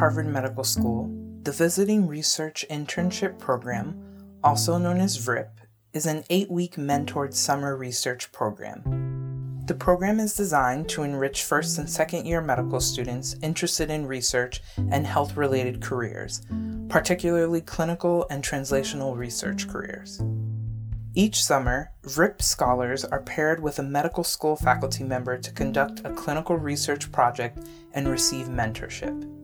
Harvard Medical School, the Visiting Research Internship Program, also known as VRIP, is an eight week mentored summer research program. The program is designed to enrich first and second year medical students interested in research and health related careers, particularly clinical and translational research careers. Each summer, VRIP scholars are paired with a medical school faculty member to conduct a clinical research project and receive mentorship.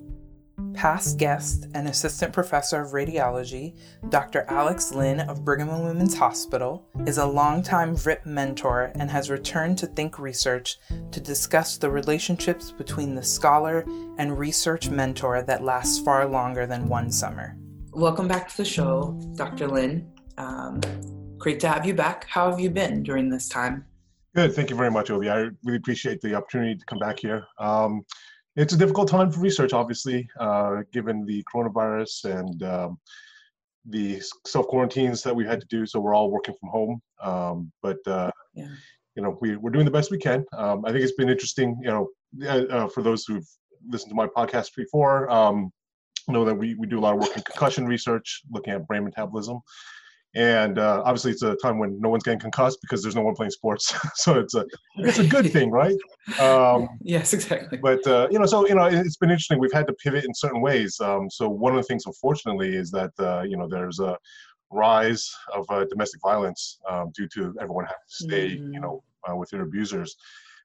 Past guest and assistant professor of radiology, Dr. Alex Lin of Brigham and Women's Hospital, is a longtime VRIP mentor and has returned to Think Research to discuss the relationships between the scholar and research mentor that lasts far longer than one summer. Welcome back to the show, Dr. Lin. Um, great to have you back. How have you been during this time? Good. Thank you very much, Abby. I really appreciate the opportunity to come back here. Um, it's a difficult time for research, obviously, uh, given the coronavirus and um, the self quarantines that we had to do. So we're all working from home. Um, but uh, yeah. you know, we, we're doing the best we can. Um, I think it's been interesting. You know, uh, for those who've listened to my podcast before, um, know that we, we do a lot of work in concussion research, looking at brain metabolism and uh, obviously it's a time when no one's getting concussed because there's no one playing sports. So it's a it's a good thing right? Um, yes exactly. but uh, you know so you know it's been interesting. We've had to pivot in certain ways. Um, so one of the things unfortunately is that uh, you know there's a rise of uh, domestic violence um, due to everyone having to stay mm-hmm. you know uh, with their abusers.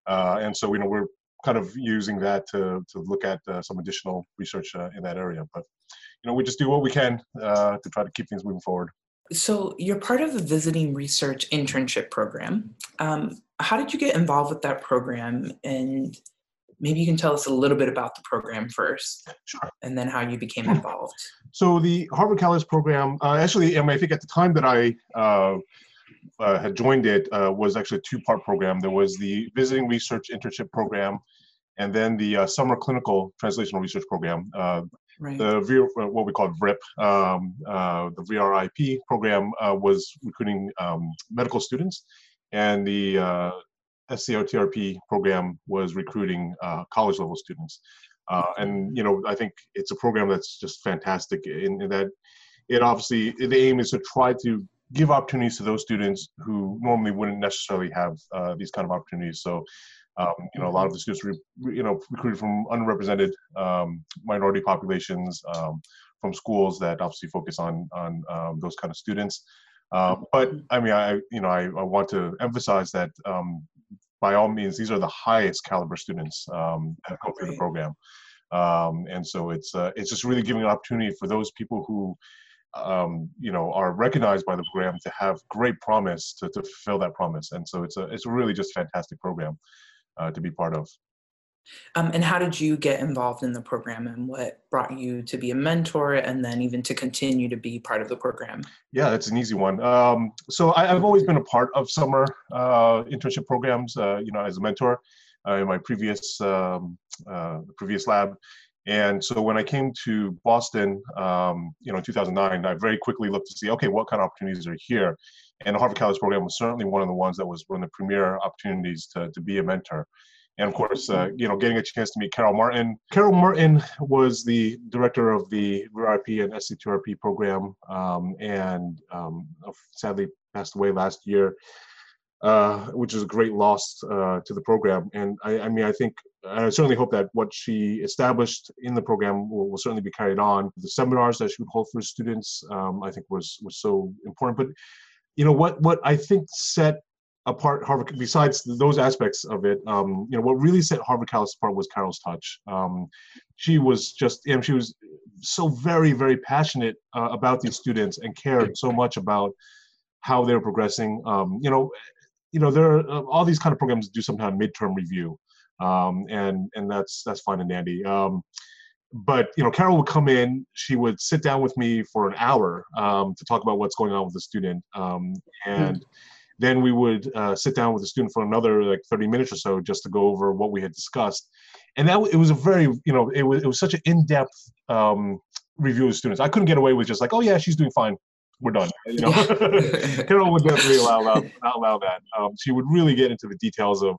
Uh, and so you know we're kind of using that to, to look at some additional research in that area. But you know we just do what we can to try to keep things moving forward so you're part of the Visiting Research Internship Program. Um, how did you get involved with that program? And maybe you can tell us a little bit about the program first. Sure. And then how you became involved. So the Harvard Catalyst program, uh, actually, I, mean, I think at the time that I uh, uh, had joined it uh, was actually a two-part program. There was the Visiting Research Internship Program, and then the uh, Summer Clinical Translational Research Program. Uh, Right. The v, uh, what we call VRIP, um, uh, the VRIP program uh, was recruiting um, medical students, and the uh, SCTRP program was recruiting uh, college level students. Uh, and you know, I think it's a program that's just fantastic in, in that it obviously the aim is to try to give opportunities to those students who normally wouldn't necessarily have these kind of opportunities. So um, you know, a lot of the students, re, you know, recruited from underrepresented um, minority populations, um, from schools that obviously focus on on um, those kind of students. Uh, but I mean, I you know, I, I want to emphasize that um, by all means, these are the highest caliber students um, that go through the program, and so it's uh, it's just really giving an opportunity for those people who. Um, you know, are recognized by the program to have great promise to, to fulfill that promise, and so it's a it's a really just fantastic program uh, to be part of. Um, and how did you get involved in the program and what brought you to be a mentor and then even to continue to be part of the program? Yeah, that's an easy one. Um, so I, have always been a part of summer uh, internship programs, uh, you know, as a mentor uh, in my previous, um, uh, previous lab. And so when I came to Boston, um, you know, in 2009, I very quickly looked to see, okay, what kind of opportunities are here? And the Harvard Catalyst program was certainly one of the ones that was one of the premier opportunities to, to be a mentor. And of course, uh, you know, getting a chance to meet Carol Martin. Carol Martin was the director of the VRIP and SCTRP program, um, and um, sadly passed away last year, uh, which is a great loss uh, to the program. And I, I, mean, I think I certainly hope that what she established in the program will, will certainly be carried on. The seminars that she would hold for students, um, I think, was was so important. But you know what what I think set apart Harvard besides those aspects of it um, you know what really set Harvard Catalyst apart was Carol's touch um, she was just you know, she was so very very passionate uh, about these students and cared so much about how they were progressing um, you know you know, there are uh, all these kind of programs do sometimes midterm review, um, and and that's that's fine and dandy. Um, but you know, Carol would come in. She would sit down with me for an hour um, to talk about what's going on with the student, um, and mm. then we would uh, sit down with the student for another like 30 minutes or so just to go over what we had discussed. And that it was a very you know it was it was such an in-depth um, review of students. I couldn't get away with just like, oh yeah, she's doing fine. We're done. You know, Carol would definitely allow, allow not allow that. Um, she would really get into the details of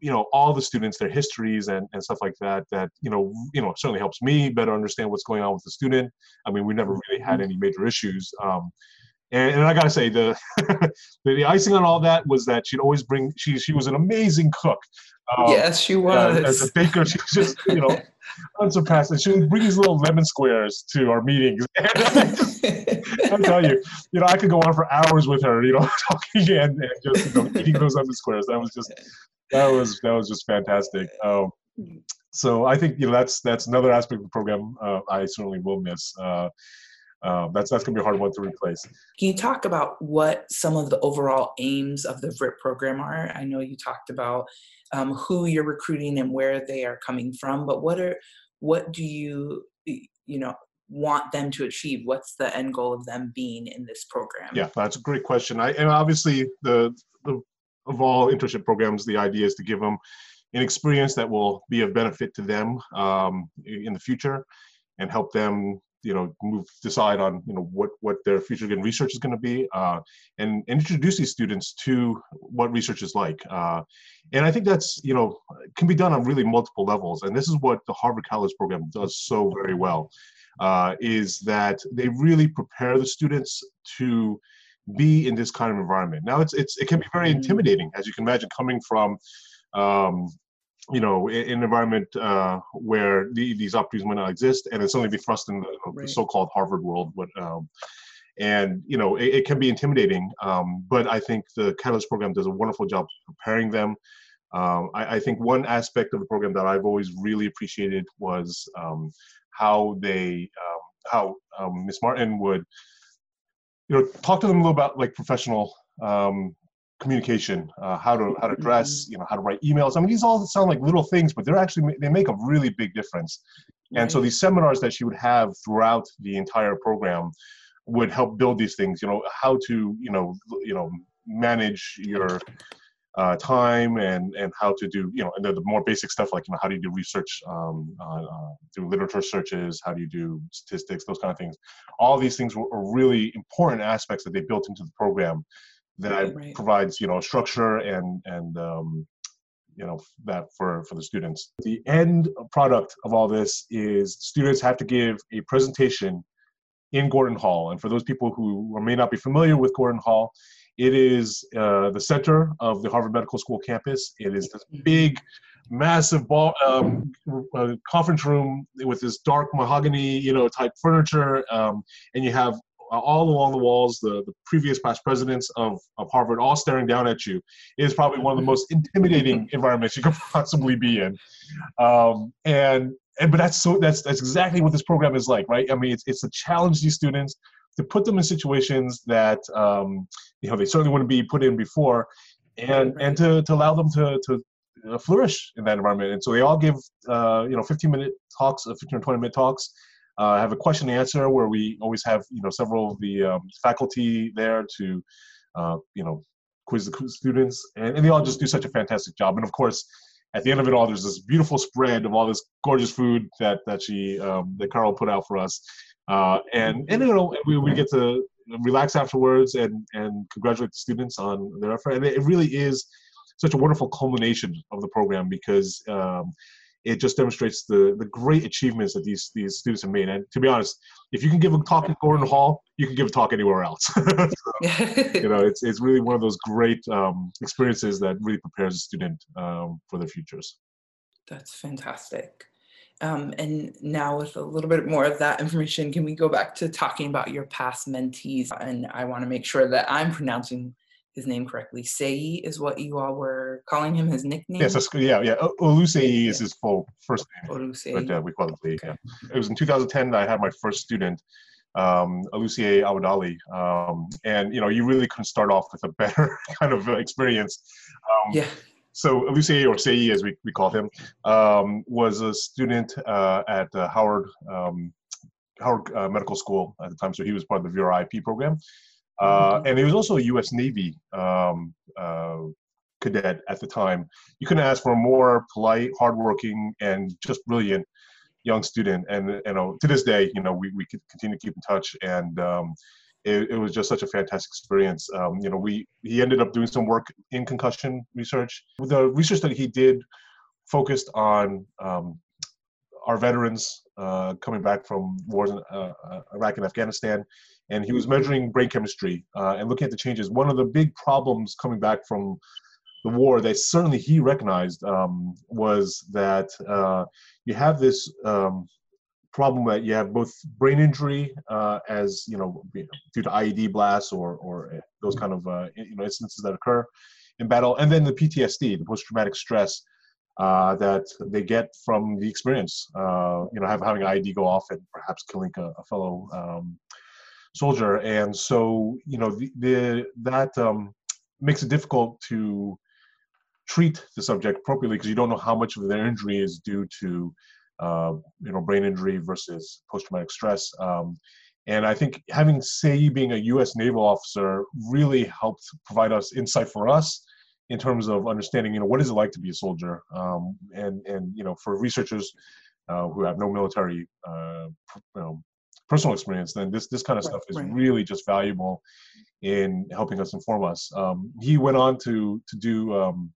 you know all the students their histories and, and stuff like that that you know you know certainly helps me better understand what's going on with the student i mean we never really had any major issues um, and, and, I gotta say the, the, icing on all that was that she'd always bring she she was an amazing cook. Um, yes, she was. Uh, as a baker, she was just you know unsurpassed. And she would bring these little lemon squares to our meetings. I'm telling you, you know, I could go on for hours with her, you know, talking and, and just you know, eating those lemon squares. That was just that was that was just fantastic. Um, so I think you know that's that's another aspect of the program uh, I certainly will miss. Uh, uh, that's that's gonna be a hard one to replace. Can you talk about what some of the overall aims of the VRIP program are? I know you talked about um, who you're recruiting and where they are coming from, but what are what do you you know want them to achieve? What's the end goal of them being in this program? Yeah, that's a great question. I and obviously the the of all internship programs, the idea is to give them an experience that will be of benefit to them um, in the future and help them you know move decide on you know what what their future in research is going to be uh, and, and introduce these students to what research is like uh, and i think that's you know can be done on really multiple levels and this is what the harvard catalyst program does so very well uh, is that they really prepare the students to be in this kind of environment. Now it's it's it can be very mm. intimidating, as you can imagine, coming from um, you know an environment uh, where the, these opportunities might not exist, and it's only be thrust in the, right. the so-called Harvard world. But um, and you know it, it can be intimidating, um, but I think the Catalyst program does a wonderful job preparing them. Um, I, I, think one aspect of the program that I've always really appreciated was um, how they um, how um, Miss Martin would you know, talk to them a little about like professional um, communication, uh, how to how to dress, mm-hmm. you know, how to write emails. I mean, these all sound like little things, but they're actually they make a really big difference. And so these seminars that she would have throughout the entire program would help build these things. You know, how to you know you know manage your uh, time and and how to do you know the, the, more basic stuff like you know how do you do research um, uh, do literature searches how do you do statistics those kind of things. All these things were, are really important aspects that they built into the program that right. provides you know structure and and um, you know that for for the students. The end product of all this is students have to give a presentation in gordon hall. And for those people who may not be familiar with gordon hall it is uh, the center of the Harvard Medical School campus. It is this mm-hmm. big, massive ball um, uh, conference room with this dark mahogany, you know, type furniture, um, and you have all along the walls the, the previous past presidents of, of Harvard all staring down at you. It is probably one of the most intimidating environments you could possibly be in, um, and and but that's so that's that's exactly what this program is like, right? I mean, it's it's to challenge these students to put them in situations that um, you know they certainly wouldn't be put in before, and and to, to allow them to to uh, flourish in that environment. And so they all give uh, you know 15 minute talks, uh, 15 or 20 minute talks. Uh, have a question and answer where we always have you know several of the um, faculty there to uh, you know quiz the students, and, and they all just do such a fantastic job. And of course, at the end of it all, there's this beautiful spread of all this gorgeous food that that she um, that Carol put out for us. Uh, and and you know we, we get to relax afterwards and and congratulate the students on their effort. And it really is such a wonderful culmination of the program because um, it just demonstrates the the great achievements that these these students have made. And to be honest, if you can give a talk at Gordon Hall, you can give a talk anywhere else. so, you know, it's it's really one of those great um, experiences that really prepares a student um, for their futures. That's fantastic. Um, and now with a little bit more of that information, can we go back to talking about your past mentees? And I want to make sure that I'm pronouncing his name correctly. Sei is what you all were calling him, his nickname? Yes, yeah, yeah. Olusei is his full first name. Olusei. But uh, we call him Sei, yeah. It was in 2010 that I had my first student. um, Awadali. Um, and, you know, you really couldn't start off with a better kind of experience. Um, yeah. So Olusei, or Sei as we, we call him, um, was a student uh, at uh, Howard um, Howard uh, Medical School at the time. So he was part of the VRIP program. Uh, mm-hmm. and he was also a U.S. Navy um, uh, cadet at the time. You couldn't ask for a more polite, hardworking, and just brilliant young student. And you know, to this day, you know, we we continue to keep in touch, and um, it, it, was just such a fantastic experience. Um, you know, we he ended up doing some work in concussion research. The research that he did focused on um, our veterans uh, coming back from wars in uh, uh, Iraq and Afghanistan, and he was measuring brain chemistry uh, and looking at the changes. One of the big problems coming back from the war that certainly he recognized um, was that uh, you have this um, problem that you have both brain injury uh, as you know due to IED blasts or or those kind of uh, you know instances that occur in battle, and then the PTSD, the post traumatic stress uh, that they get from the experience. Uh, you know, have, having IED go off and perhaps killing a, a fellow um, soldier, and so you know the, the that um, makes it difficult to treat the subject appropriately because you don't know how much of their injury is due to uh, you know brain injury versus post-traumatic stress um, and i think having Sei being a u.s naval officer really helped provide us insight for us in terms of understanding you know what is it like to be a soldier um, and and you know for researchers uh, who have no military uh, you know, personal experience then this this kind of stuff is right. really just valuable in helping us inform us um, he went on to to do um,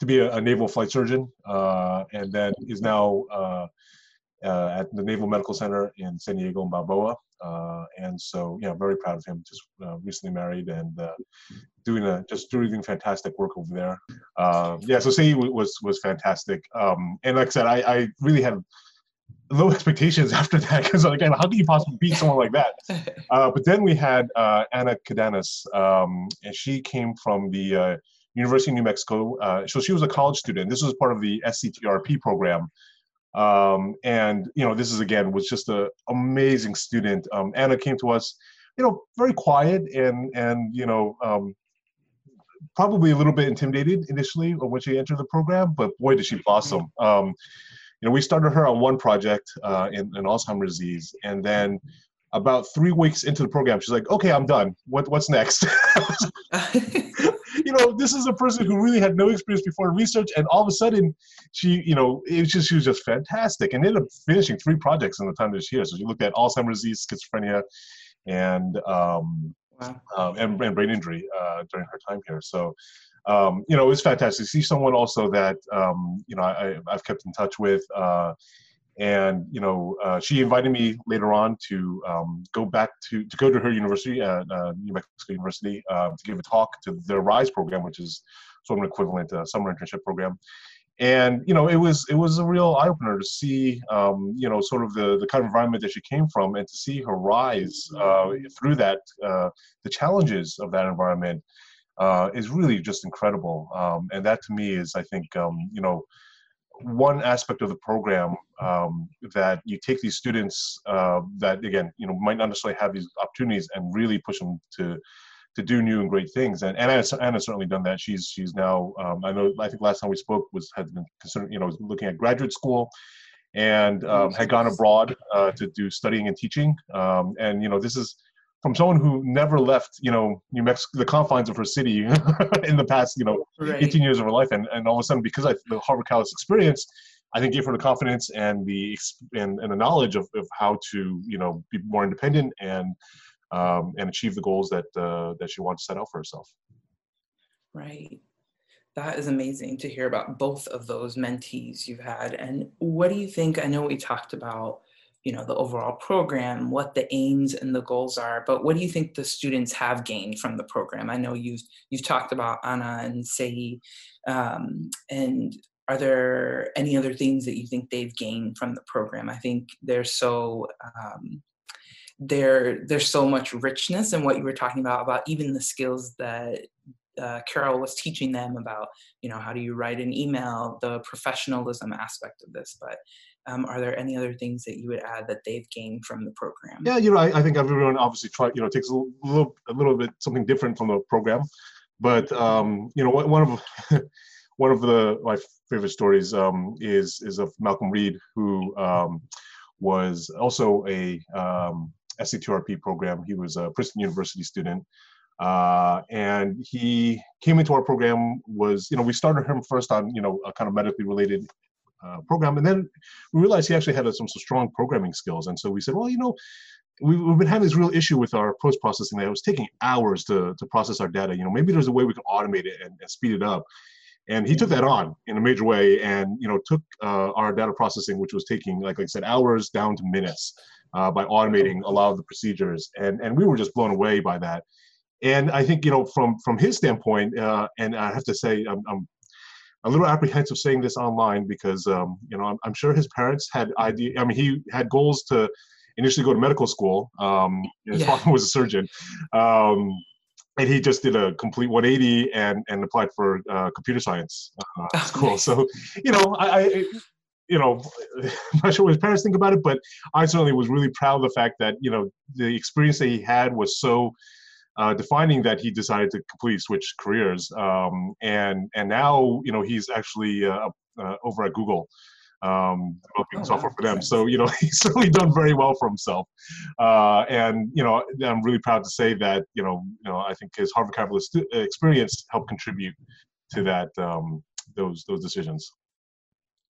to be a, a naval flight surgeon, uh, and then is now uh, uh, at the Naval Medical Center in San Diego and Balboa. Uh, and so, yeah, very proud of him. Just uh, recently married and uh, doing a just doing fantastic work over there. yeah, so Sei was was fantastic. Um, and like I said, I, I really had low expectations after that because like how can you possibly beat someone like that uh, but then we had uh, anna Cadenas, um, and she came from the uh, University of New Mexico. Uh, so she was a college student. This was part of the SCTRP program. Um, and, you know, this is again, was just an amazing student. Um, Anna came to us, you know, very quiet and, and you know, um, probably a little bit intimidated initially when she entered the program, but boy, did she blossom. Um, you know, we started her on one project uh, in, in Alzheimer's disease, and then about three weeks into the program, she's like, "Okay, I'm done. What, what's next?" you know, this is a person who really had no experience before in research, and all of a sudden, she, you know, it was just she was just fantastic, and ended up finishing three projects in the time this year. So she looked at Alzheimer's disease, schizophrenia, and um, wow. um and, and, brain injury uh, during her time here. So. Um, you know, it was fantastic to see someone also that um, you know I, have kept in touch with. Uh, and you know uh, she invited me later on to um, go back to to go to her university at uh, New Mexico University uh, to give a talk to their RISE program, which is sort of an equivalent uh, summer internship program. And you know it was it was a real eye opener to see um, you know sort of the the kind of environment that she came from and to see her rise uh, through that uh, the challenges of that environment is really just incredible. Um, and that to me is I think um, you know one aspect of the program um, that you take these students uh, that again you know might not necessarily have these opportunities and really push them to to do new and great things. And Anna, Anna's certainly done that. She's she's now um, I know I think last time we spoke was had been considering you know was looking at graduate school and um, had gone abroad uh, to do studying and teaching. Um, and you know this is from someone who never left, you know, New Mexico, the confines of her city in the past, you know, right. 18 years of her life, and, and all of a sudden, because of the Harvard Catalyst experience, I think gave her the confidence and the and, and the knowledge of, of how to, you know, be more independent and um, and achieve the goals that uh, that she wants to set out for herself. Right. That is amazing to hear about both of those mentees you've had. And what do you think? I know we talked about you know the overall program what the aims and the goals are but what do you think the students have gained from the program i know you've you've talked about anna and Sei um, and are there any other things that you think they've gained from the program i think they're so um, there there's so much richness in what you were talking about about even the skills that uh, Carol was teaching them about, you know, how do you write an email, the professionalism aspect of this. But um, are there any other things that you would add that they've gained from the program? Yeah, you know, I, I think everyone obviously try, you know, takes a little, a little bit something different from the program, but um, you know, one of one of the my favorite stories um, is is of Malcolm Reed, who um, was also a um, SCTRP program. He was a Princeton University student. Uh, and he came into our program was, you know, we started him first on, you know, a kind of medically related uh, program. And then we realized he actually had some, some strong programming skills. And so we said, well, you know, we've, we've been having this real issue with our post processing that it was taking hours to, to process our data. You know, maybe there's a way we can automate it and, and speed it up. And he took that on in a major way and, you know, took uh, our data processing, which was taking, like, like I said, hours down to minutes uh, by automating a lot of the procedures. And, and we were just blown away by that. And I think, you know, from, from his standpoint, uh, and I have to say, I'm, I'm a little apprehensive saying this online because um, you know I'm, I'm, sure his parents had idea. I mean, he had goals to initially go to medical school. Um, his yeah. father was a surgeon, um, and he just did a complete 180 and and applied for uh, computer science uh, oh, school. Nice. So you know, I, I you know, I'm not sure what his parents think about it, but I certainly was really proud of the fact that you know the experience that he had was so uh, defining that he decided to completely switch careers. Um, and and now you know he's actually uh, uh, over at Google um, developing oh, software for them. So you know he's certainly done very well for himself. Uh, and you know I'm really proud to say that you know you know I think his Harvard Catalyst experience helped contribute to that um, those those decisions.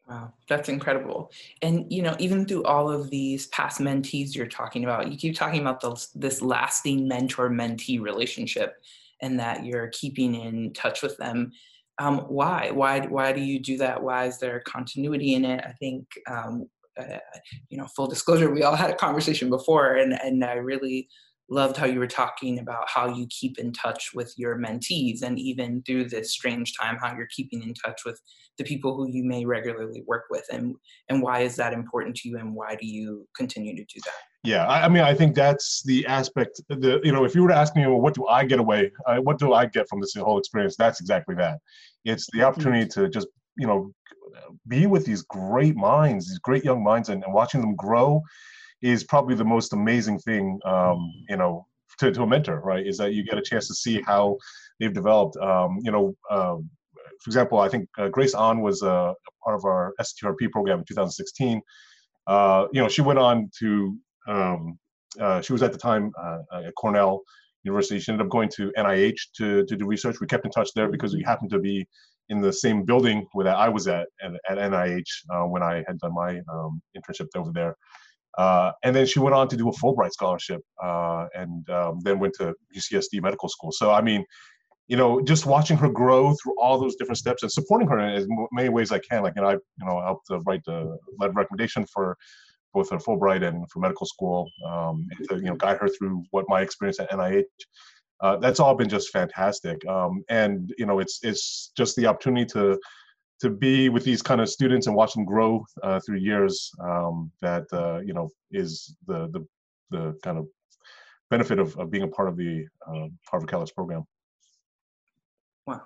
Wow, that's incredible. And you know, even through all of these past mentees you're talking about, you keep talking about this, this lasting mentor-mentee relationship, and that you're keeping in touch with them. Um, why? Why? Why do you do that? Why is there continuity in it? I think, um, uh, you know, full disclosure, we all had a conversation before, and and I really loved how you were talking about how you keep in touch with your mentees and even through this strange time how you're keeping in touch with the people who you may regularly work with and and why is that important to you and why do you continue to do that? Yeah i, mean i think that's the aspect the you know if you were to ask me well, what do i get away uh, what do i get from this whole experience? That's exactly that. It's the opportunity to just you know be with these great minds these great young minds and, and watching them grow is probably the most amazing thing, um, you know, to, to a mentor, right? Is that you get a chance to see how they've developed. Um, you know, um, for example, I think uh, Grace On was a, a, part of our STRP program in 2016. Uh, you know, she went on to, um, uh, she was at the time uh, at Cornell University. She ended up going to NIH to, to do research. We kept in touch there because we happened to be in the same building where I was at at, at NIH uh, when I had done my um, internship over there. Uh, and then she went on to do a Fulbright scholarship uh, and um, then went to UCSD medical school. So, I mean, you know, just watching her grow through all those different steps and supporting her in as many ways I can. Like, you know, I, you know, helped to write the letter recommendation for both her Fulbright and for medical school, um, to, you know, guide her through what my experience at NIH. Uh, that's all been just fantastic. Um, and, you know, it's, it's just the opportunity to, to be with these kind of students and watch them grow uh, through years um, that uh, you know is the the the kind of benefit of, of being a part of the uh, Harvard Catalyst program. Wow,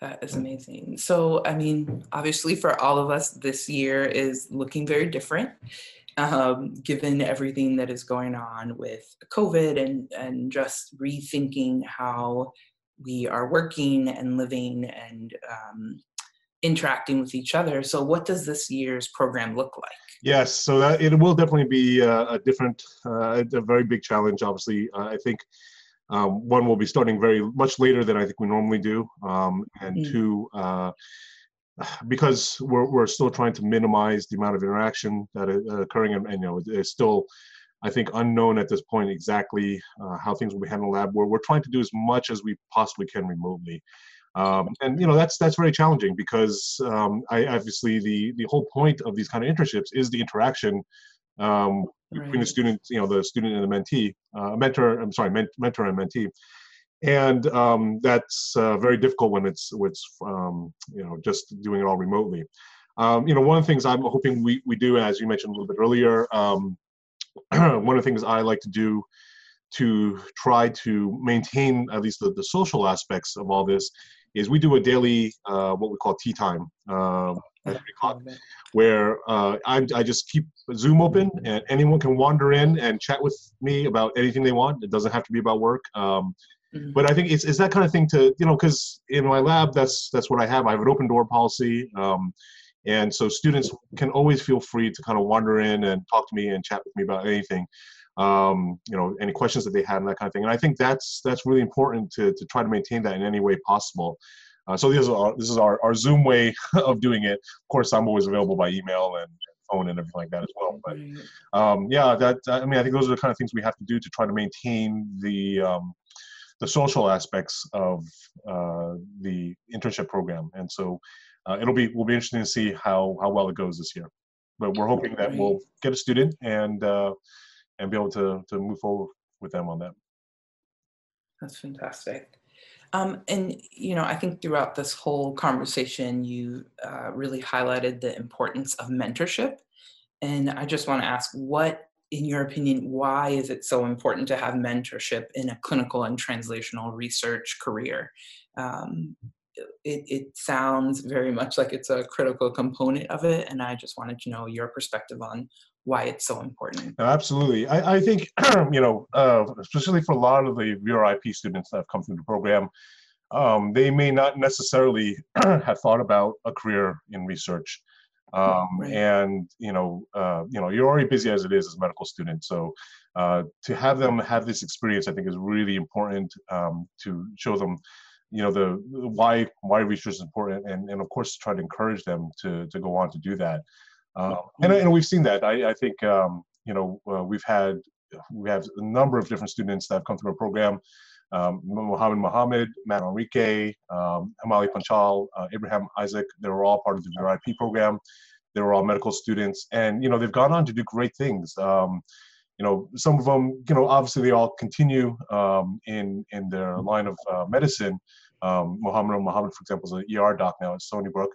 that is amazing. So, I mean, obviously, for all of us, this year is looking very different. Um, given everything that is going on with COVID and, and just rethinking how we are working and living and um, interacting with each other. So, what does this year's program look like? Yes, so that, it will definitely be a, a different, uh, a very big challenge. Obviously, uh, I think um, one will be starting very much later than I think we normally do, um, and mm. two, uh, because we're we're still trying to minimize the amount of interaction that is occurring, and, and you know, it's still. I think unknown at this point exactly uh, how things will be handled in the lab. Where we're trying to do as much as we possibly can remotely. Um, and you know that's that's very challenging because um, I, obviously the the whole point of these kind of internships is the interaction um, right. between the student, you know, the student and the mentee, uh, mentor. I'm sorry, mentor and mentee, and um, that's uh, very difficult when it's it's um, you know just doing it all remotely. Um, you know, one of the things I'm hoping we we do, as you mentioned a little bit earlier, one of the things I like to do to try to maintain at least the, the social aspects of all this is we do a daily uh, what we call tea time uh, where uh, I, I just keep Zoom open and anyone can wander in and chat with me about anything they want. It doesn't have to be about work. Um, mm-hmm. But I think it's, it's that kind of thing to you know because in my lab that's that's what I have. I have an open door policy. Um, and so students can always feel free to kind of wander in and talk to me and chat with me about anything um, you know, any questions that they had and that kind of thing. And I think that's that's really important to, to try to maintain that in any way possible. Uh, so this is our, this is our, our Zoom way of doing it. Of course, I'm always available by email and phone and everything like that as well. But um, yeah, that I mean, I think those are the kind of things we have to do to try to maintain the um, the social aspects of uh, the internship program. And so uh, it'll be will be interesting to see how how well it goes this year. But we're hoping that we'll get a student and uh, and be able to to move forward with them on that. That's fantastic. Um, and you know, I think throughout this whole conversation, you uh, really highlighted the importance of mentorship. And I just want to ask, what, in your opinion, why is it so important to have mentorship in a clinical and translational research career? Um, it, it sounds very much like it's a critical component of it, and I just wanted to know your perspective on why it's so important. Absolutely. I, I think, you know, uh, especially for a lot of the VRIP students that have come through the program, um, they may not necessarily have thought about a career in research. Um, right. And, you know, uh, you know, you're already busy as it is as a medical student. So uh, to have them have this experience, I think is really important um, to show them you know the why why research is important and, and of course try to encourage them to to go on to do that um, and, and we've seen that. I, I think um, you know uh, we've had we have a number of different students that have come through our program. Um, Muhammad Muhammad, Matt Enrique, um, Hamali Panchal, uh, Abraham Isaac, they were all part of the VRIP program. They were all medical students, and you know they've gone on to do great things. Um, you know, some of them, you know, obviously they all continue um, in in their line of uh, medicine. Um, Muhammad Muhammad, for example, is an ER doc now at Stony Brook.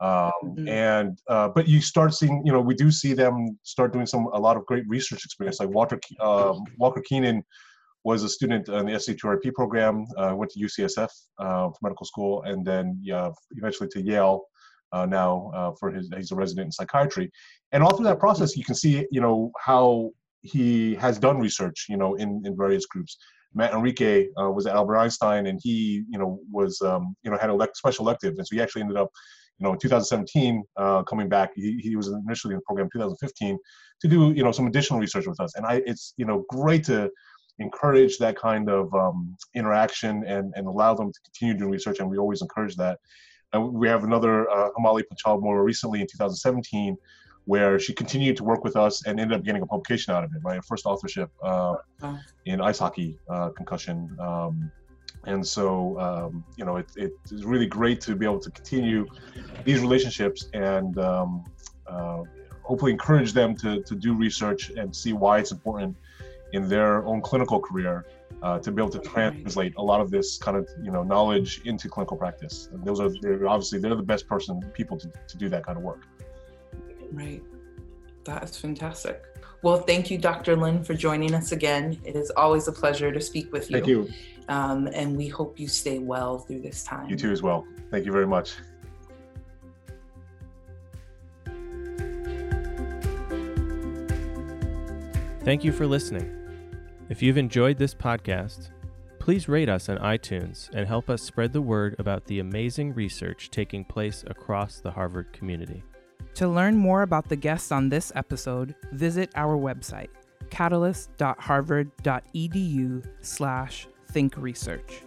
Um, mm-hmm. And uh, but you start seeing, you know, we do see them start doing some a lot of great research experience. Like Walter um, Walker Keenan was a student in the SCTRP program, uh, went to UCSF uh, for medical school, and then yeah, eventually to Yale. Uh, now uh, for his he's a resident in psychiatry, and all through that process, you can see you know how he has done research, you know, in in various groups. Matt Enrique uh, was at Albert Einstein, and he, you know, was, um, you know, had a special elective, and so he actually ended up you know, in 2017, uh, coming back, he, he was initially in the program 2015 to do, you know, some additional research with us. And I, it's, you know, great to encourage that kind of um, interaction and, and allow them to continue doing research. And we always encourage that. And we have another uh, Hamali Panchal more recently in 2017, where she continued to work with us and ended up getting a publication out of it, right? First authorship uh, in ice hockey uh, concussion. Um, and so, um, you know, it, it's really great to be able to continue these relationships and um, uh, hopefully encourage them to, to do research and see why it's important in their own clinical career uh, to be able to translate a lot of this kind of you know knowledge into clinical practice. And those are they're, obviously they're the best person people to, to do that kind of work. Right. That is fantastic. Well, thank you, Dr. Lin, for joining us again. It is always a pleasure to speak with you. Thank you. Um, and we hope you stay well through this time. You too, as well. Thank you very much. Thank you for listening. If you've enjoyed this podcast, please rate us on iTunes and help us spread the word about the amazing research taking place across the Harvard community. To learn more about the guests on this episode, visit our website, catalyst.harvard.edu slash think research.